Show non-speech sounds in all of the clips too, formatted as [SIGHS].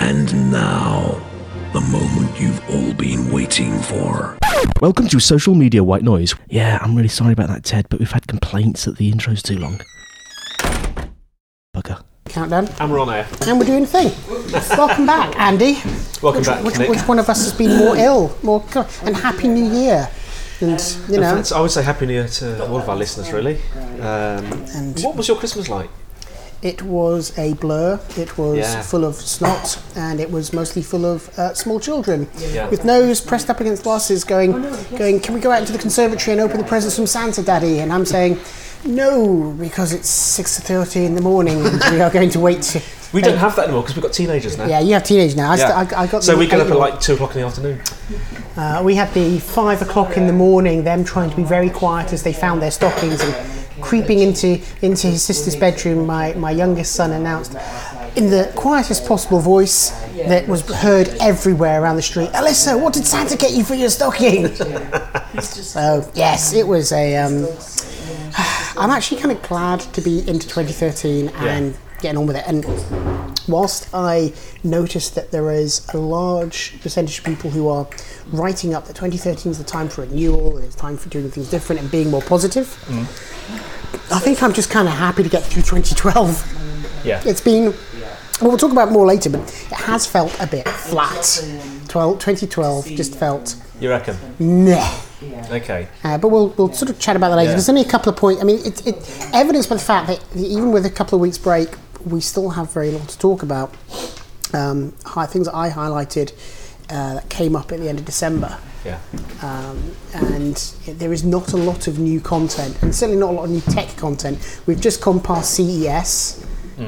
And now, the moment you've all been waiting for. Welcome to Social Media White Noise. Yeah, I'm really sorry about that, Ted, but we've had complaints that the intro's too long. Bugger. Countdown. And we're on air. And we're doing a thing. Welcome back, Andy. Welcome which, back, which, Nick. which one of us has been more ill? More co- and Happy New Year. And you know, fact, I would say Happy New Year to all of our listeners, really. Um, And- what was your Christmas like? It was a blur. It was Yeah. full of snot, and it was mostly full of uh, small children Yeah. with nose pressed up against glasses, going, going. Can we go out into the conservatory and open the presents from Santa, Daddy? And I'm saying, no, because it's six thirty in the morning, and we are going to wait. To, [LAUGHS] We don't have that anymore because we've got teenagers now. Yeah, you have teenagers now. I, st- I, I got so we get up at like 2 o'clock in the afternoon. Uh, we had the five o'clock in the morning, them trying to be very quiet as they found their stockings and creeping into into his sister's bedroom. My my youngest son announced in the quietest possible voice that was heard everywhere around the street. Alyssa, what did Santa get you for your stocking? so [LAUGHS] yes, it was a. Um, [SIGHS] I'm actually kind of glad to be into 2013 and getting on with it. And whilst I noticed that there is a large percentage of people who are writing up that 2013 is the time for renewal, and it's time for doing things different and being more positive, I think I'm just kind of happy to get through 2012. Yeah. It's been, well, we'll talk about more later, but it has felt a bit flat. 12, 2012 just felt You reckon? meh. Okay. Uh, but we'll, we'll sort of chat about that later. Yeah. There's only a couple of points. I mean, it, it evidenced by the fact that even with a couple of weeks break, we still have very little to talk about. Um, things that I highlighted uh, that came up at the end of December. Yeah. Um, and there is not a lot of new content, and certainly not a lot of new tech content. We've just gone past CES.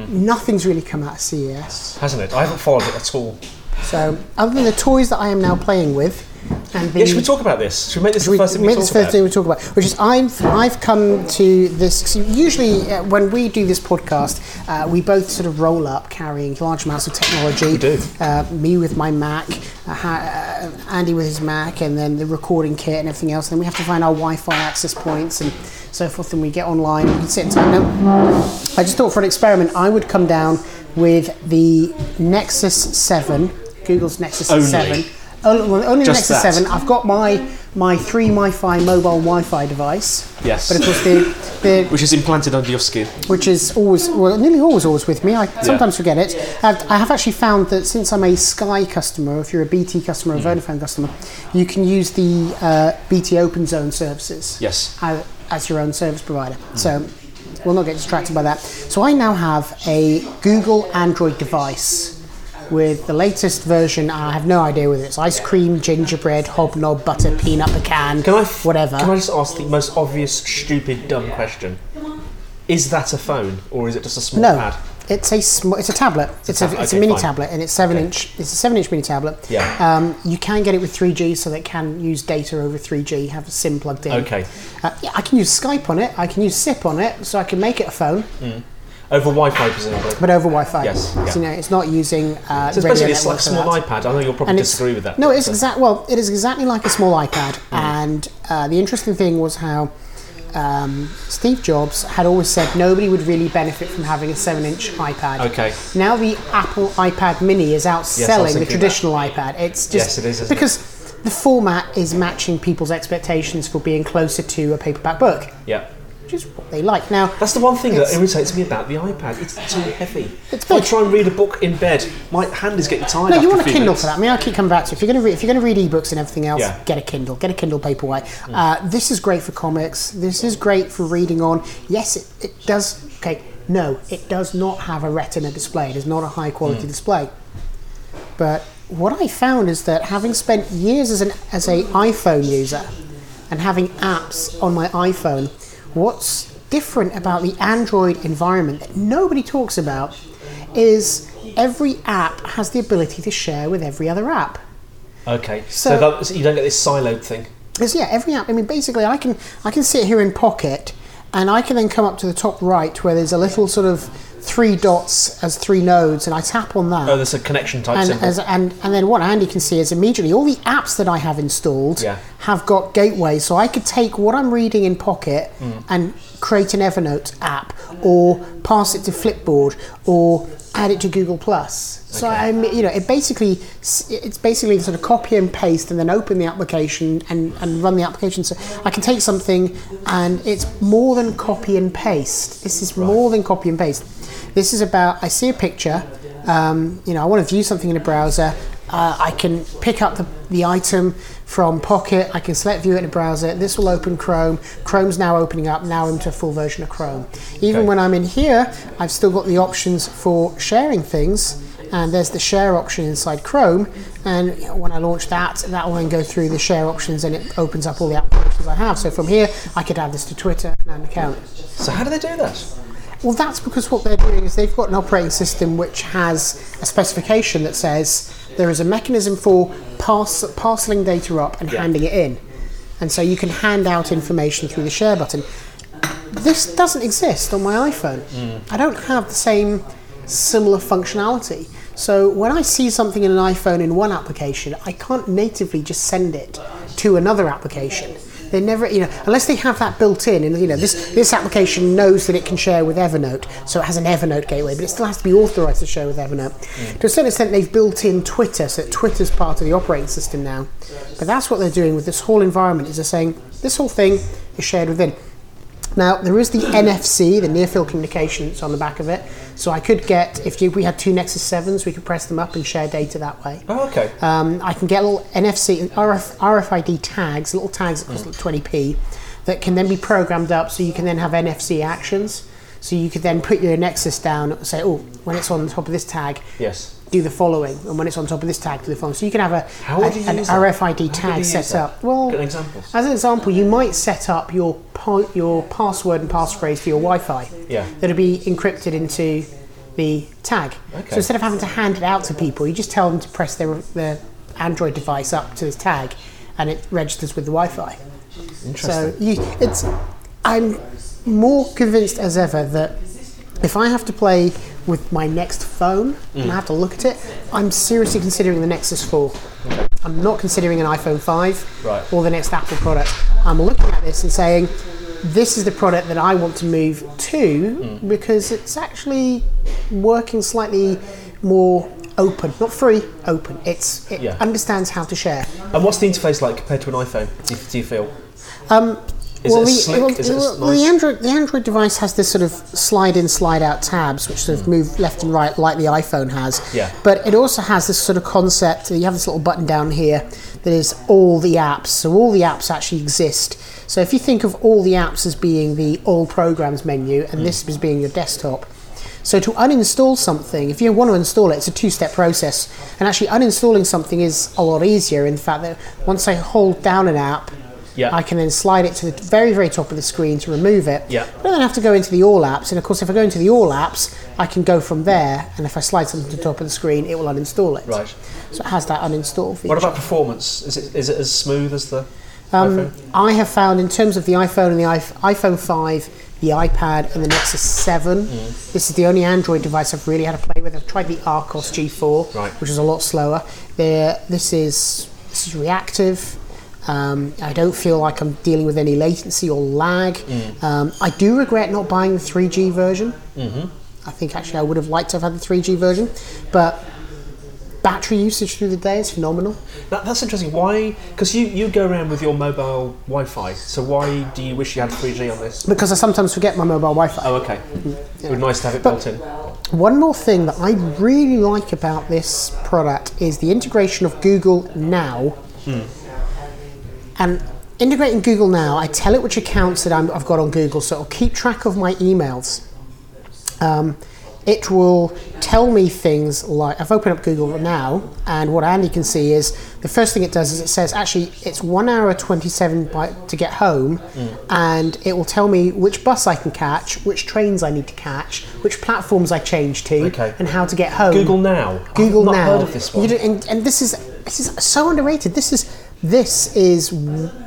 Nothing's really come out of CES. Hasn't it? I haven't followed it at all. So, other than the toys that I am now playing with, and the Yeah, should we talk about this? Should we make this the first thing we talk first about? thing we talk about, which is I've I've come to this. Usually, uh, when we do this podcast, uh, we both sort of roll up carrying large amounts of technology. We do. Uh, me with my Mac, uh, uh, Andy with his Mac, and then the recording kit and everything else. Then we have to find our Wi-Fi access points and so forth. And we get online and we sit and. Now, I just thought for an experiment, I would come down with the Nexus Seven, Google's Nexus Only. Seven. Only, well, only the Just Nexus that. 7. I've got my my three Wi-Fi mobile Wi-Fi device. Yes. But of course, the, the [LAUGHS] Which is implanted under your skin. which is always well, nearly always always with me. I sometimes forget it. I have actually found that since I'm a Sky customer, if you're a BT customer or a Vodafone customer, you can use the uh, BT Open Zone services Yes. as, as your own service provider. So we'll not get distracted by that. So I now have a Google Android device with the latest version. I have no idea whether it's ice cream, gingerbread, hobnob, butter, peanut, pecan, Can I, whatever. Can I just ask the most obvious, stupid, dumb question? Is that a phone or is it just a small No, pad? it's a sm- it's a tablet. It's, a, tablet, it's a mini fine. tablet, and it's seven Okay. inch. It's a seven inch mini tablet. Yeah. Um, you can get it with 3G, so that it can use data over 3G. Have a SIM plugged in. Okay. Uh, yeah, I can use Skype on it. I can use SIP on it, so I can make it a phone, Over Wi-Fi, presumably. but over Wi-Fi. Yes, So, yeah. you know, it's not using. Uh, so it's basically it's like a small iPad. I know you'll probably And disagree with that. No, it's uh, exact. Well, it is exactly like a small iPad. Mm. And uh, the interesting thing was how um, Steve Jobs had always said nobody would really benefit from having a seven-inch iPad. Okay. Now the Apple iPad Mini is outselling the thinking traditional iPad. It's just Yes, it is, isn't it? because the format is matching people's expectations for being closer to a paperback book, Yeah. Which is what they like. Now, That's the one thing that irritates me about the iPad. It's too heavy. It's if I try and read a book in bed, my hand is getting tired. No, you want a Kindle minutes. for that. I mean, I keep coming back to it. if you're going to read if you're going to read ebooks and everything else, Yeah. get a Kindle, get a Kindle Paperwhite. Uh, this is great for comics. This is great for reading on. Yes, it, it does. Okay, no, it does not have a Retina display. It is not a high quality display. But what I found is that having spent years as an as a iPhone user and having apps on my iPhone, what's different about the Android environment that nobody talks about is every app has the ability to share with every other app. Okay. So, So- that, you don't get this siloed thing. Because yeah, every app. I mean, basically, I can I can sit here in Pocket, and I can then come up to the top right where there's a little sort of three dots as three nodes, and I tap on that. Oh, there's a connection type and, symbol. as, and and then what Andy can see is immediately all the apps that I have installed Yeah. have got gateways, so I could take what I'm reading in Pocket Mm. and create an Evernote app, or pass it to Flipboard, or add it to Google Plus. So I mean, you know, it basically it's basically sort of copy and paste, and then open the application and, and run the application. So I can take something, and it's more than copy and paste. This is more than copy and paste. This is about I see a picture. Um, you know, I want to view something in a browser. Uh, I can pick up the, the item from Pocket. I can select view it in a browser. This will open Chrome. Chrome's now opening up. Now into a full version of Chrome. Even Okay. when I'm in here, I've still got the options for sharing things. And there's the share option inside Chrome. And you know, when I launch that, that will then go through the share options and it opens up all the applications I have. So from here, I could add this to Twitter and an account. So how do they do that? Well, that's because what they're doing is they've got an operating system which has a specification that says there is a mechanism for pass, parceling data up and handing it in. And so you can hand out information through the share button. This doesn't exist on my iPhone. Mm. I don't have the same similar functionality. So when I see something in an iPhone in one application, I can't natively just send it to another application. They never, you know, unless they have that built in, and you know, this this application knows that it can share with Evernote, so it has an Evernote gateway, but it still has to be authorized to share with Evernote. To a certain extent, they've built in Twitter, so Twitter's part of the operating system now. But that's what they're doing with this whole environment. Is they're saying this whole thing is shared within. Now there is the NFC, the near field communication that's on the back of it. So I could get if you, we had two Nexus Sevens, we could press them up and share data that way. Oh, okay. Um, I can get little NFC RF, RFID tags, little tags that cost like 20p, that can then be programmed up so you can then have NFC actions. So you could then put your Nexus down and say, oh, when it's on the top of this tag, yes. Do the following, and when it's on top of this tag, do the following. So you can have a, a- an? RFID How tag set up. Well, as an example, you might set up your your password and passphrase for your Wi-Fi. Yeah. That'll be encrypted into the tag. Okay. So instead of having to hand it out to people, you just tell them to press their their Android device up to this tag, and it registers with the Wi-Fi. Interesting. So you, it's. I'm more convinced as ever that if I have to play with my next phone and I have to look at it, I'm seriously considering the Nexus 4. I'm not considering an iPhone 5 Right. or the next Apple product. I'm looking at this and saying, this is the product that I want to move to because it's actually working slightly more open, not free, open. It's it Yeah. understands how to share. and what's the interface like compared to an iPhone? Do you, do you feel? Um, Is well, it the, slick? well, Is it well, nice? the Android the Android device has this sort of slide in, slide out tabs, which sort of move left and right like the iPhone has. Yeah. But it also has this sort of concept. You have this little button down here that is all the apps. So all the apps actually exist. So if you think of all the apps as being the all programs menu, and hmm. this as being your desktop. So to uninstall something, if you want to install it, it's a two-step process. And actually, uninstalling something is a lot easier. In the fact, that once I hold down an app, Yeah. I can then slide it to the very, very top of the screen to remove it. Yeah. But then I have to go into the All Apps, and of course, if I go into the All Apps, I can go from there, and if I slide something to the top of the screen, it will uninstall it. Right. So it has that uninstall feature. What about performance? Is it is it as smooth as the Um, iPhone? I have found, in terms of the iPhone and the iPhone 5, the iPad, and the Nexus 7, Mm. this is the only Android device I've really had to play with. I've tried the Archos G4, Right. which is a lot slower. There, this is this is reactive. Um, I don't feel like I'm dealing with any latency or lag. Mm. Um, I do regret not buying the 3G version. Mm-hmm. I think actually I would have liked to have had the 3G version, but battery usage through the day is phenomenal. That, that's interesting. Why? Because you, you go around with your mobile Wi-Fi. So why do you wish you had 3G on this? Because I sometimes forget my mobile Wi-Fi. Oh, okay. It would be nice to have it built in. One more thing that I really like about this product is the integration of Google Now. And integrating Google Now, I tell it which accounts that I'm, I've got on Google, so it'll keep track of my emails. Um, it will tell me things like I've opened up Google now, and what Andy can see is the first thing it does is it says actually it's one hour twenty seven by, to get home, and it will tell me which bus I can catch, which trains I need to catch, which platforms I change to, Okay. and how to get home. Google Now. Google now. heard of this one. You don't- and, and this is this is so underrated. This is this is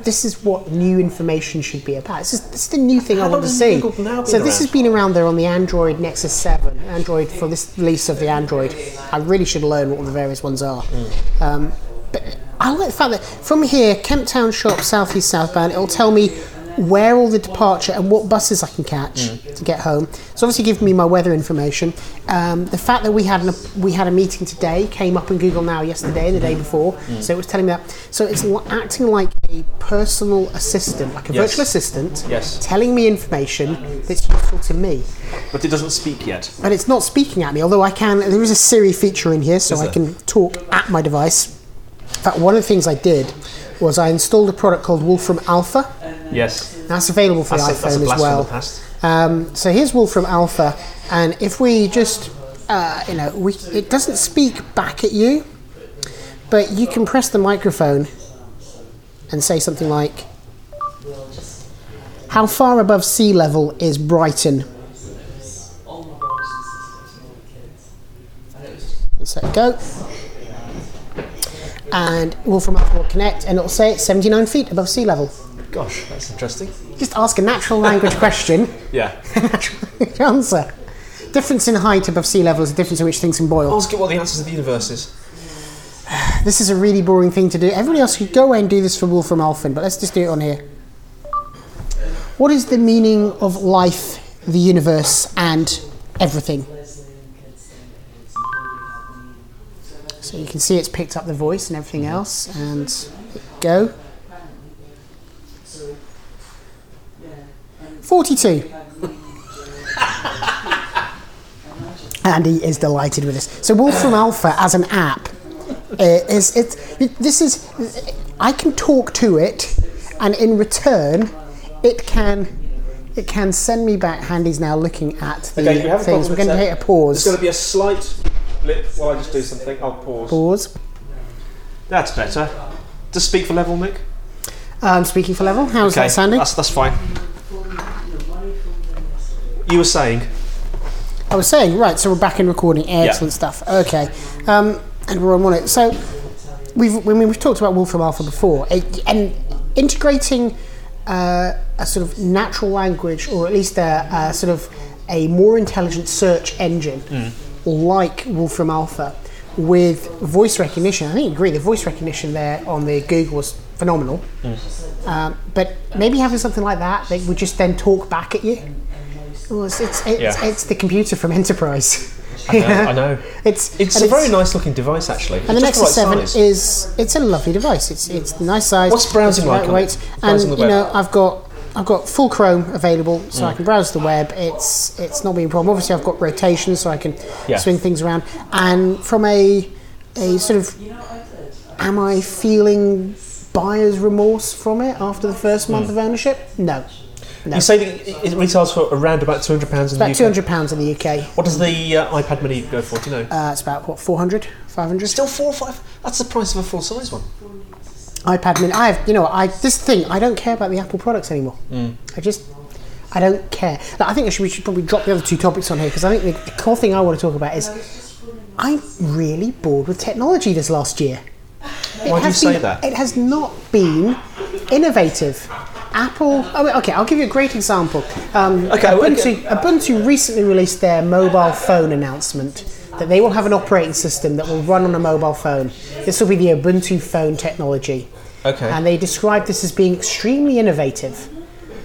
this is what new information should be about. This is this is the new thing I want to see. Google Now been so this has been around there on the Android Nexus Seven, Android for this release of the Android. I really should learn what the various ones are. Hmm. Um, but I like the fact that from here, Kemp Town Shop, Southeast Southbound, it'll tell me where all the departure and what buses I can catch to get home. It's obviously giving me my weather information. Um, the fact that we had an, we had a meeting today came up in Google Now yesterday and the day before, so it was telling me that. So it's acting like a personal assistant, like a Yes. virtual assistant, Yes. telling me information that's useful to me. But it doesn't speak yet. But it's not speaking at me, although I can. There is a Siri feature in here, so I can talk at my device. In fact, one of the things I did was I installed a product called Wolfram Alpha. Yes. That's available for That's the that's a iPhone as well. from the past. Um, so here's Wolfram Alpha, and if we just, uh, you know, we, it doesn't speak back at you, but you can press the microphone and say something like, "How far above sea level is Brighton?" Let's let go. And Wolfram Alpha will connect, and it'll say it's 79 feet above sea level. Gosh, that's interesting. Just ask a natural language question. [LAUGHS] Yeah. natural [LAUGHS] answer. Difference in height above sea level is a difference in which things can boil. Ask it what the answers of the universe is. [SIGHS] This is a really boring thing to do. Everybody else could go away and do this for Wolfram Alpha, but let's just do it on here. What is the meaning of life, the universe, and everything? So you can see it's picked up the voice and everything else, and go. 42. [LAUGHS] Andy is delighted with this. So Wolfram Alpha as an app uh, is it, it- This is I can talk to it, and in return, it can it can send me back. Handy's now looking at the Okay, we have things. We're going to with take a pause. There's going to be a slight blip while I just do something. I'll pause. Pause. That's better. Just speak for level, Nick. Um, speaking for level, how's Okay, that sounding? that's that's fine. You were saying. I was saying, right, so we're back in recording. Excellent stuff. Okay. Um, and we're on it. So we've, when we've talked about Wolfram Alpha before, it, and integrating uh, a sort of natural language, or at least a, a sort of a more intelligent search engine like Wolfram Alpha with voice recognition. I think you agree, the voice recognition there on the Google was phenomenal. Um, but maybe having something like that that would just then talk back at you. Well, it's, it's, it's, Yeah. it's the computer from Enterprise. I know. I know. [LAUGHS] It's It's and a very nice looking device, actually. And the Nexus just the right Seven size. is it's a lovely device. It's it's the nice size. What's browsing it's like on it? and Browsing the you web. know I've got I've got full Chrome available, so Mm. I can browse the web. It's it's not being a problem. Obviously, I've got rotation, so I can Yeah. swing things around. And from a a sort of am I feeling buyer's remorse from it after the first month of ownership? No, no. You say that it- retails for around about two hundred pounds in the UK. about two hundred pounds in the UK. What does the uh, iPad Mini go for? Do you know? Uh, it's about what 400, 500? Still four or five. That's the price of a full size one. iPad Mini. I have, you know, I this thing. I don't care about the Apple products anymore. I just, I don't care. I think I should, we should probably drop the other two topics on here because I think the, the core thing I want to talk about is I'm really bored with technology this last year. It Why do you has say been- that? It has not been innovative. Apple. Oh, okay, I'll give you a great example. Um, Okay, Ubuntu, Ubuntu recently released their mobile phone announcement that they will have an operating system that will run on a mobile phone. This will be the Ubuntu phone technology. Okay. And they described this as being extremely innovative.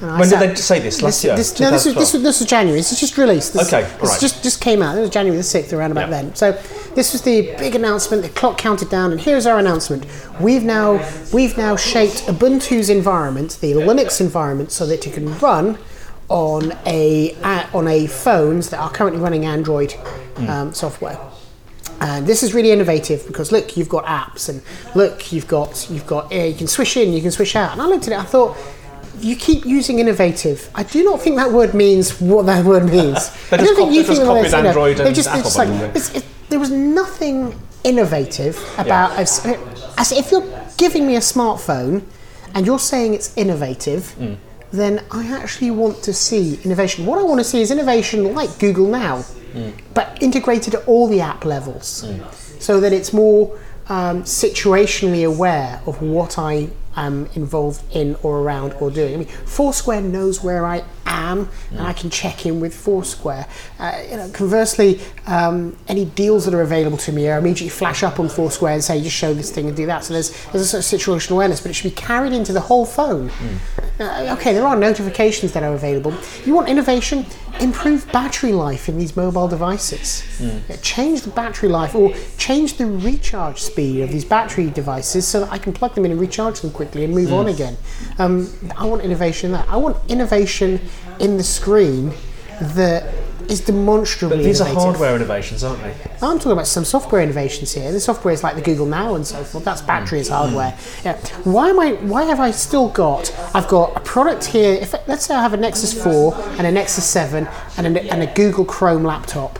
And I When did sat- they say this? Last this, year? This, no, this was, this, was, this was January. This is just released. This, Okay, this alright. just just came out. It was January the sixth, around about Yeah. then. So this was the big announcement. The clock counted down, and here's our announcement. We've now we've now shaped Ubuntu's environment, the Linux environment, so that you can run on a a- on a phones that are currently running Android Hmm. um, software. And this is really innovative because look, you've got apps, and look, you've got you've got uh, you can swish in, you can swish out. And I looked at it, I thought. You keep using innovative. I do not think that word means what that word means. [LAUGHS] I don't just think you think copied it's, you know, Android and just, Apple like, it, there was nothing innovative about. As, as if you're giving me a smartphone and you're saying it's innovative, Mm. then I actually want to see innovation. What I want to see is innovation like Google Now, Mm. but integrated at all the app levels, so that it's more um, situationally aware of what I am involved in or around or doing. I mean, Foursquare knows where I am, and I can check in with Foursquare. Uh, you know, conversely, um, any deals that are available to me are immediately flash up on Foursquare and say, just show this thing and do that. So there's there's a sort of situational awareness, but it should be carried into the whole phone. Uh, okay, there are notifications that are available. You want innovation? Improve battery life in these mobile devices. Uh, change the battery life or change the recharge speed of these battery devices so that I can plug them in and recharge them quickly and move on mm. again. Um, I want innovation in that. I want innovation in the screen that is demonstrably But these are hardware innovations, aren't they? I'm talking about some software innovations here. The software is like the Google Now and so forth. That's mm. battery as mm. hardware. Yeah. Why am I? Why have I still got? I've got a product here. If let's say I have a Nexus 4 and a Nexus 7 and a, and a Google Chrome laptop.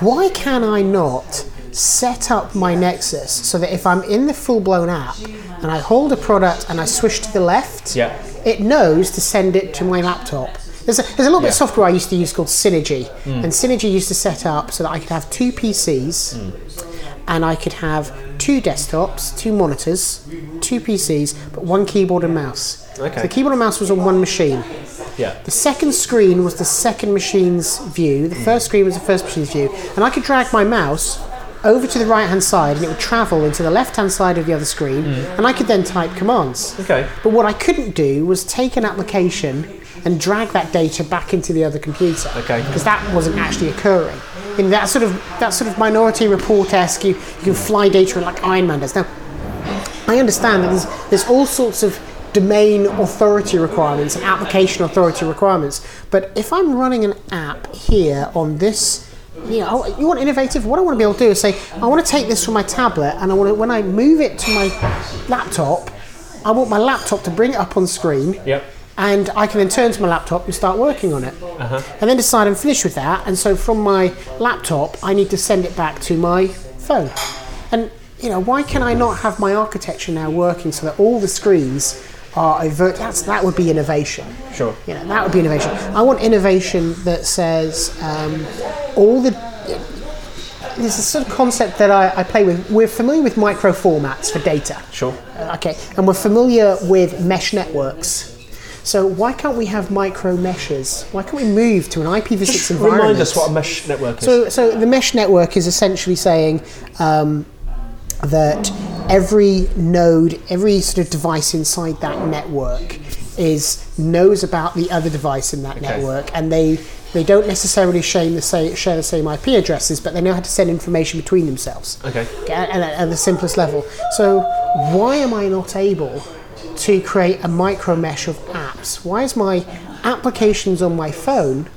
Why can I not set up my Nexus so that if I'm in the full-blown app and I hold a product and I swish to the left, Yeah. it knows to send it to my laptop. There's a, there's a little bit of software I used to use called Synergy, mm. and Synergy used to set up so that I could have two PCs, mm. and I could have two desktops, two monitors, two PCs, but one keyboard and mouse. Okay. So the keyboard and mouse was on one machine. Yeah. The second screen was the second machine's view. The first screen was the first machine's view, and I could drag my mouse over to the right hand side, and it would travel into the left hand side of the other screen, mm. and I could then type commands. Okay. But what I couldn't do was take an application and drag that data back into the other computer. Okay. Because that wasn't actually occurring. In that sort of that sort of minority report esque, you, you can fly data like Iron Man does. Now, I understand that there's, there's all sorts of domain authority requirements and application authority requirements. But if I'm running an app here on this, you know, you want innovative. What I want to be able to do is say, I want to take this from my tablet, and I want to, when I move it to my laptop, I want my laptop to bring it up on screen. Yep. And I can then turn to my laptop and start working on it. Uh-huh. And then decide and finish with that. And so from my laptop, I need to send it back to my phone. And you know, why can I not have my architecture now working so that all the screens are overt? That's that would be innovation. Sure. You know, that would be innovation. I want innovation that says um, all the. There's a sort of concept that I, I play with. We're familiar with micro formats for data. Sure. Uh, Okay, and we're familiar with mesh networks. So why can't we have micro meshes? Why can't we move to an IPv6 Just environment? remind us what a mesh network is. So, so the mesh network is essentially saying um, that every node, every sort of device inside that network is knows about the other device in that Okay. network, and they they don't necessarily share the same share the same IP addresses, but they know how to send information between themselves. okay. At, at- at the simplest level. So why am I not able to create a micro mesh of apps? Why is my applications on my phone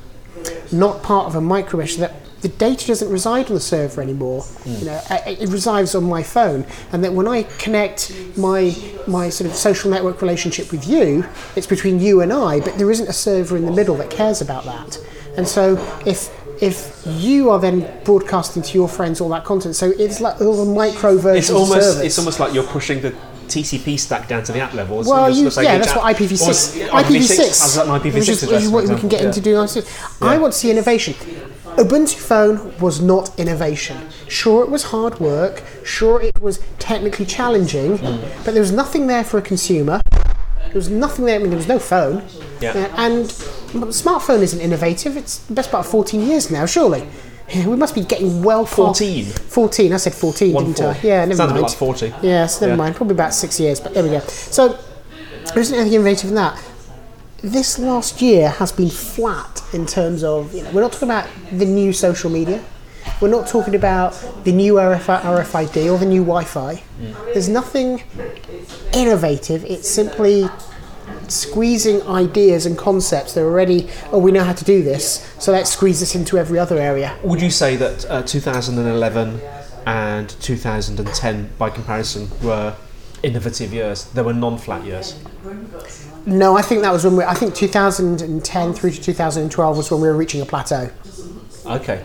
not part of a micro mesh that the data doesn't reside on the server anymore. You know, uh, it it resides on my phone, and that when I connect my my sort of social network relationship with you, it's between you and I, but there isn't a server in the middle that cares about that. And so if if you are then broadcasting to your friends all that content, so it's like all the micro versions It's almost it's almost like you're pushing the TCP stack down to the app level. Well, you, saying yeah, that's app- what IPv6. almost- IPv6, as an IPv6 which is, is what we can get Yeah. into doing. I want to see innovation. Ubuntu phone was not innovation. Sure, it was hard work. Sure, it was technically challenging, Mm. but there was nothing there for a consumer. There was nothing there. I mean, there was no phone. Yeah. Uh, and the smartphone isn't innovative. It's the best part of 14 years now, surely. We must be getting well far- 14? 14. I said 14, One didn't four. I? Yeah, never Sounds a bit mind. like 40. Yes, never Yeah. mind. Probably about six years, but there we go. So there isn't anything innovative in that. This last year has been flat in terms of, you know, we're not talking about the new social media. We're not talking about the new RFID or the new Wi Fi. There's nothing innovative. It's simply squeezing ideas and concepts that are already, oh, we know how to do this, so let's squeeze this into every other area. Would you say that uh, 2011 and 2010, by comparison, were innovative years? They were non-flat years. No, I think that was when we, I think 2010 through to 2012 was when we were reaching a plateau. Okay.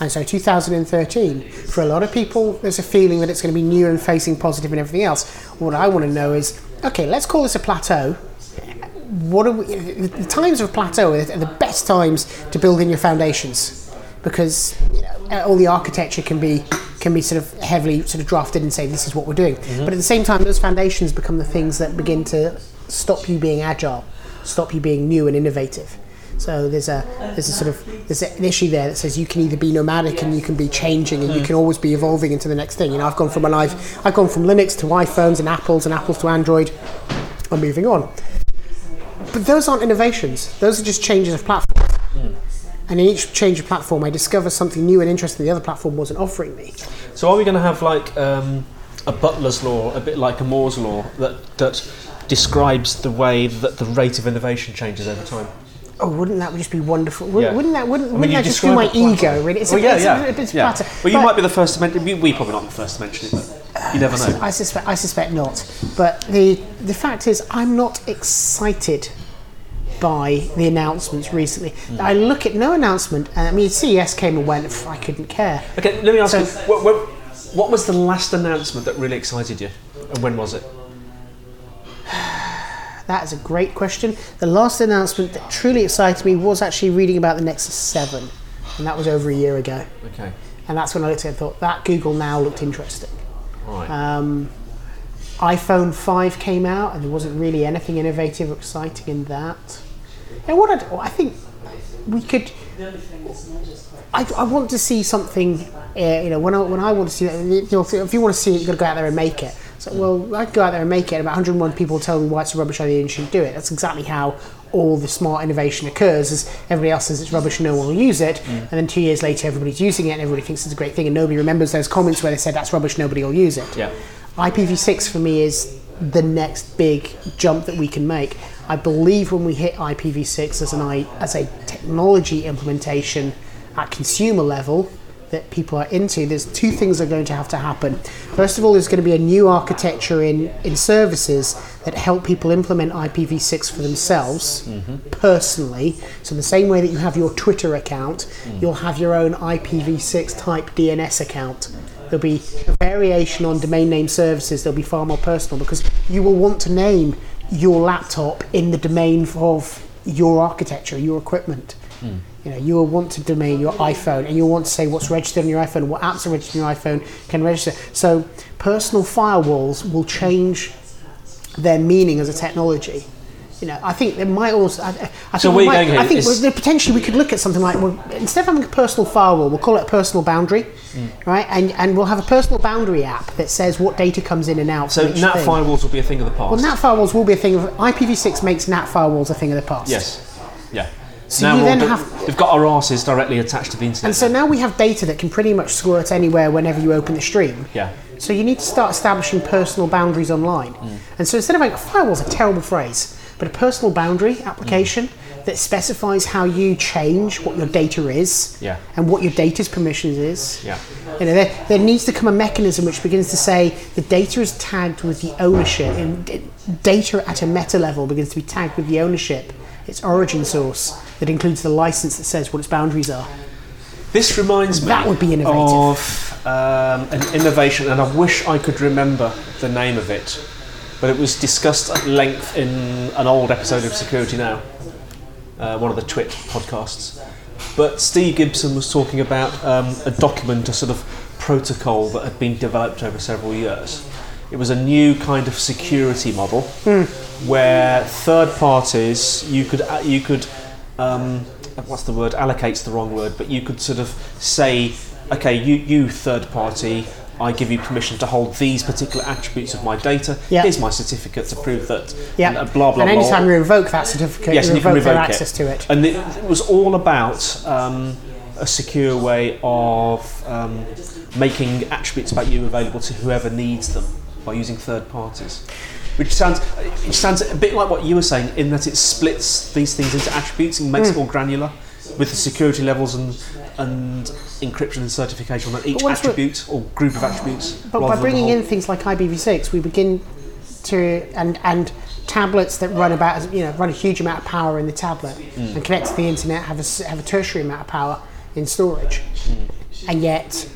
And so 2013, for a lot of people, there's a feeling that it's going to be new and facing positive and everything else. What I want to know is, okay, let's call this a plateau. What are we, the times of plateau are the best times to build in your foundations because you know, all the architecture can be can be sort of heavily sort of drafted and say this is what we're doing. Mm-hmm. But at the same time, those foundations become the things that begin to stop you being agile, stop you being new and innovative. So there's a there's a sort of there's an issue there that says you can either be nomadic and you can be changing and you can always be evolving into the next thing. You know, I've gone from a life I've gone from Linux to iPhones and Apples and Apples to Android. I'm moving on. But those aren't innovations. Those are just changes of platform. And in each change of platform, I discover something new and interesting the other platform wasn't offering me. So are we going to have like um, a Butler's law, a bit like a Moore's law, that that describes the way that the rate of innovation changes over time? Oh, wouldn't that just be wonderful? Wouldn't, Yeah. wouldn't that wouldn't, I mean, wouldn't that just be my describe a platter. ego? Really, it's well, a, yeah, it's yeah, a, it's a yeah. platter. Well, you But- might be the first to mention. We, we probably not the first to mention it, but you never know. I suspect I suspect not. But the the fact is, I'm not excited by the announcements recently. Hmm. I look at no announcement, and I mean, CES came and went. pff, I couldn't care. Okay, let me ask So- you. What, what, what was the last announcement that really excited you, and when was it? That is a great question. The last announcement that truly excited me was actually reading about the Nexus Seven, and that was over a year ago. Okay, And that's when I looked at it and thought that Google Now looked interesting. right. Um, iPhone 5 came out, and there wasn't really anything innovative or exciting in that. And what I'd, I think we could. I, I want to see something. Uh, you know, when I when I want to see that, you know, if you want to see it, you've got to go out there and make it. So, well, I go out there and make it, and about 101 people tell me why it's a rubbish idea and you shouldn't do it. That's exactly how all the smart innovation occurs. Is everybody else says it's rubbish and no one will use it, mm. and then two years later everybody's using it and everybody thinks it's a great thing, and nobody remembers those comments where they said that's rubbish, nobody will use it. Yeah. IPv6 for me is the next big jump that we can make. I believe when we hit IPv6 as an I, as a technology implementation at consumer level that people are into, there's two things that are going to have to happen. First of all, there's going to be a new architecture in, in services that help people implement IPv6 for themselves mm-hmm. personally. So, in the same way that you have your Twitter account, mm. you'll have your own IPv6 type DNS account. There'll be a variation on domain name services. They'll be far more personal because you will want to name your laptop in the domain of your architecture, your equipment. Hmm. You know, you will want to domain your iPhone, and you'll want to say what's registered on your iPhone, what apps are registered on your iPhone can register. So, personal firewalls will change their meaning as a technology. You know, I think there might also. I, I So think where we you're might, going here I think is- potentially we could look at something like well, instead of having a personal firewall, we'll call it a personal boundary, Mm. right? And and we'll have a personal boundary app that says what data comes in and out. So NAT thing. firewalls will be a thing of the past. Well, NAT firewalls will be a thing of IPv6 makes NAT firewalls a thing of the past. Yes. Yeah. So now you then have- they've got our asses directly attached to the internet. And so now we have data that can pretty much squirt anywhere whenever you open the stream. Yeah. So you need to start establishing personal boundaries online. Mm. And so instead of like firewall's a terrible phrase, but a personal boundary application Mm. that specifies how you change what your data is Yeah. and what your data's permissions is. Yeah. You know, there, there needs to come a mechanism which begins to say the data is tagged with the ownership, and data at a meta level begins to be tagged with the ownership, its origin source, that includes the license that says what its boundaries are. This reminds me That would be innovative. of um, an innovation, and I wish I could remember the name of it, but it was discussed at length in an old episode of Security Now, uh, one of the Twit podcasts. But Steve Gibson was talking about um, a document, a sort of protocol that had been developed over several years. It was a new kind of security model where third parties you could uh, you could um, what's the word allocate's the wrong word but you could sort of say okay you you third party I give you permission to hold these particular attributes of my data. Yeah. Here's my certificate to prove that. And uh, blah blah and blah. anytime you revoke that certificate, Yes, you can revoke their revoke access to it. And it, it was all about um, a secure way of um, making attributes about you available to whoever needs them by using third parties. Which sounds, it sounds a bit like what you were saying in that it splits these things into attributes and Hmm. makes it more granular with the security levels and and encryption and certification on each attribute or group of attributes. But by bringing in things like IPv6, we begin to and and tablets that run about you know run a huge amount of power in the tablet Mm. and connect to the internet have a have a tertiary amount of power in storage, Mm. and yet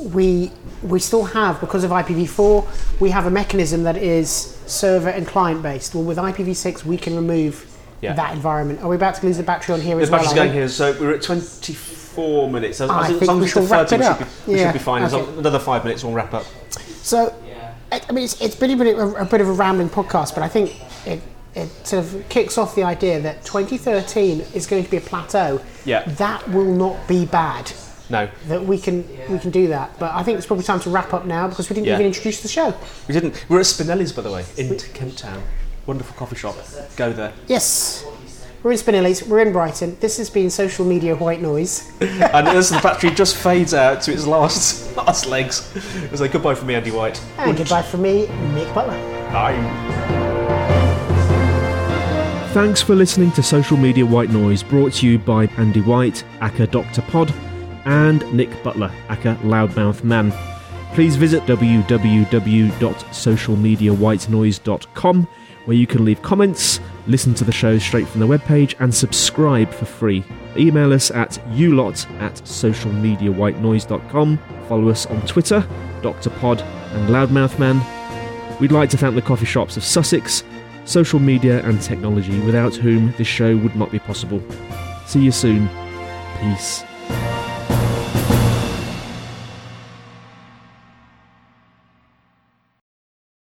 we we still have because of IPv4 we have a mechanism that is server and client based. Well, with IPv6 we can remove Yeah. that environment. Are we about to lose the battery on here The as well? battery's are we? going here, so we're at 24 minutes. As, I as, long we as the wrap 30, it we should up. be, we Yeah, should be fine. Okay. another five minutes, we'll wrap up. So, I I mean, it's, it's been a bit, of a, a bit of a rambling podcast, but I think it, it sort of kicks off the idea that 2013 is going to be a plateau. Yeah. That will not be bad. No, That we can we can do that. But I think it's probably time to wrap up now because we didn't Yeah. even introduce the show. we didn't. We're at Spinelli's, by the way, in Kemp Town. wonderful coffee shop. Go there. Yes. We're in Spinelli's, we're in Brighton. This has been social media white noise. [LAUGHS] and as the battery just fades out to its last [LAUGHS] last legs, we say goodbye from me, Andy White. And goodbye from me, Nick Butler. Bye. Thanks for listening to Social Media White Noise, brought to you by Andy White, aka Dr. Pod, and Nick Butler, aka Loudmouth Man. Please visit www.socialmediawhitenoise.com where you can leave comments, listen to the show straight from the webpage, and subscribe for free. Email us at ulot at socialmediawhitenoise.com. Follow us on Twitter, Dr. Pod and Loudmouth Man. We'd like to thank the coffee shops of Sussex, social media and technology, without whom this show would not be possible. See you soon. Peace.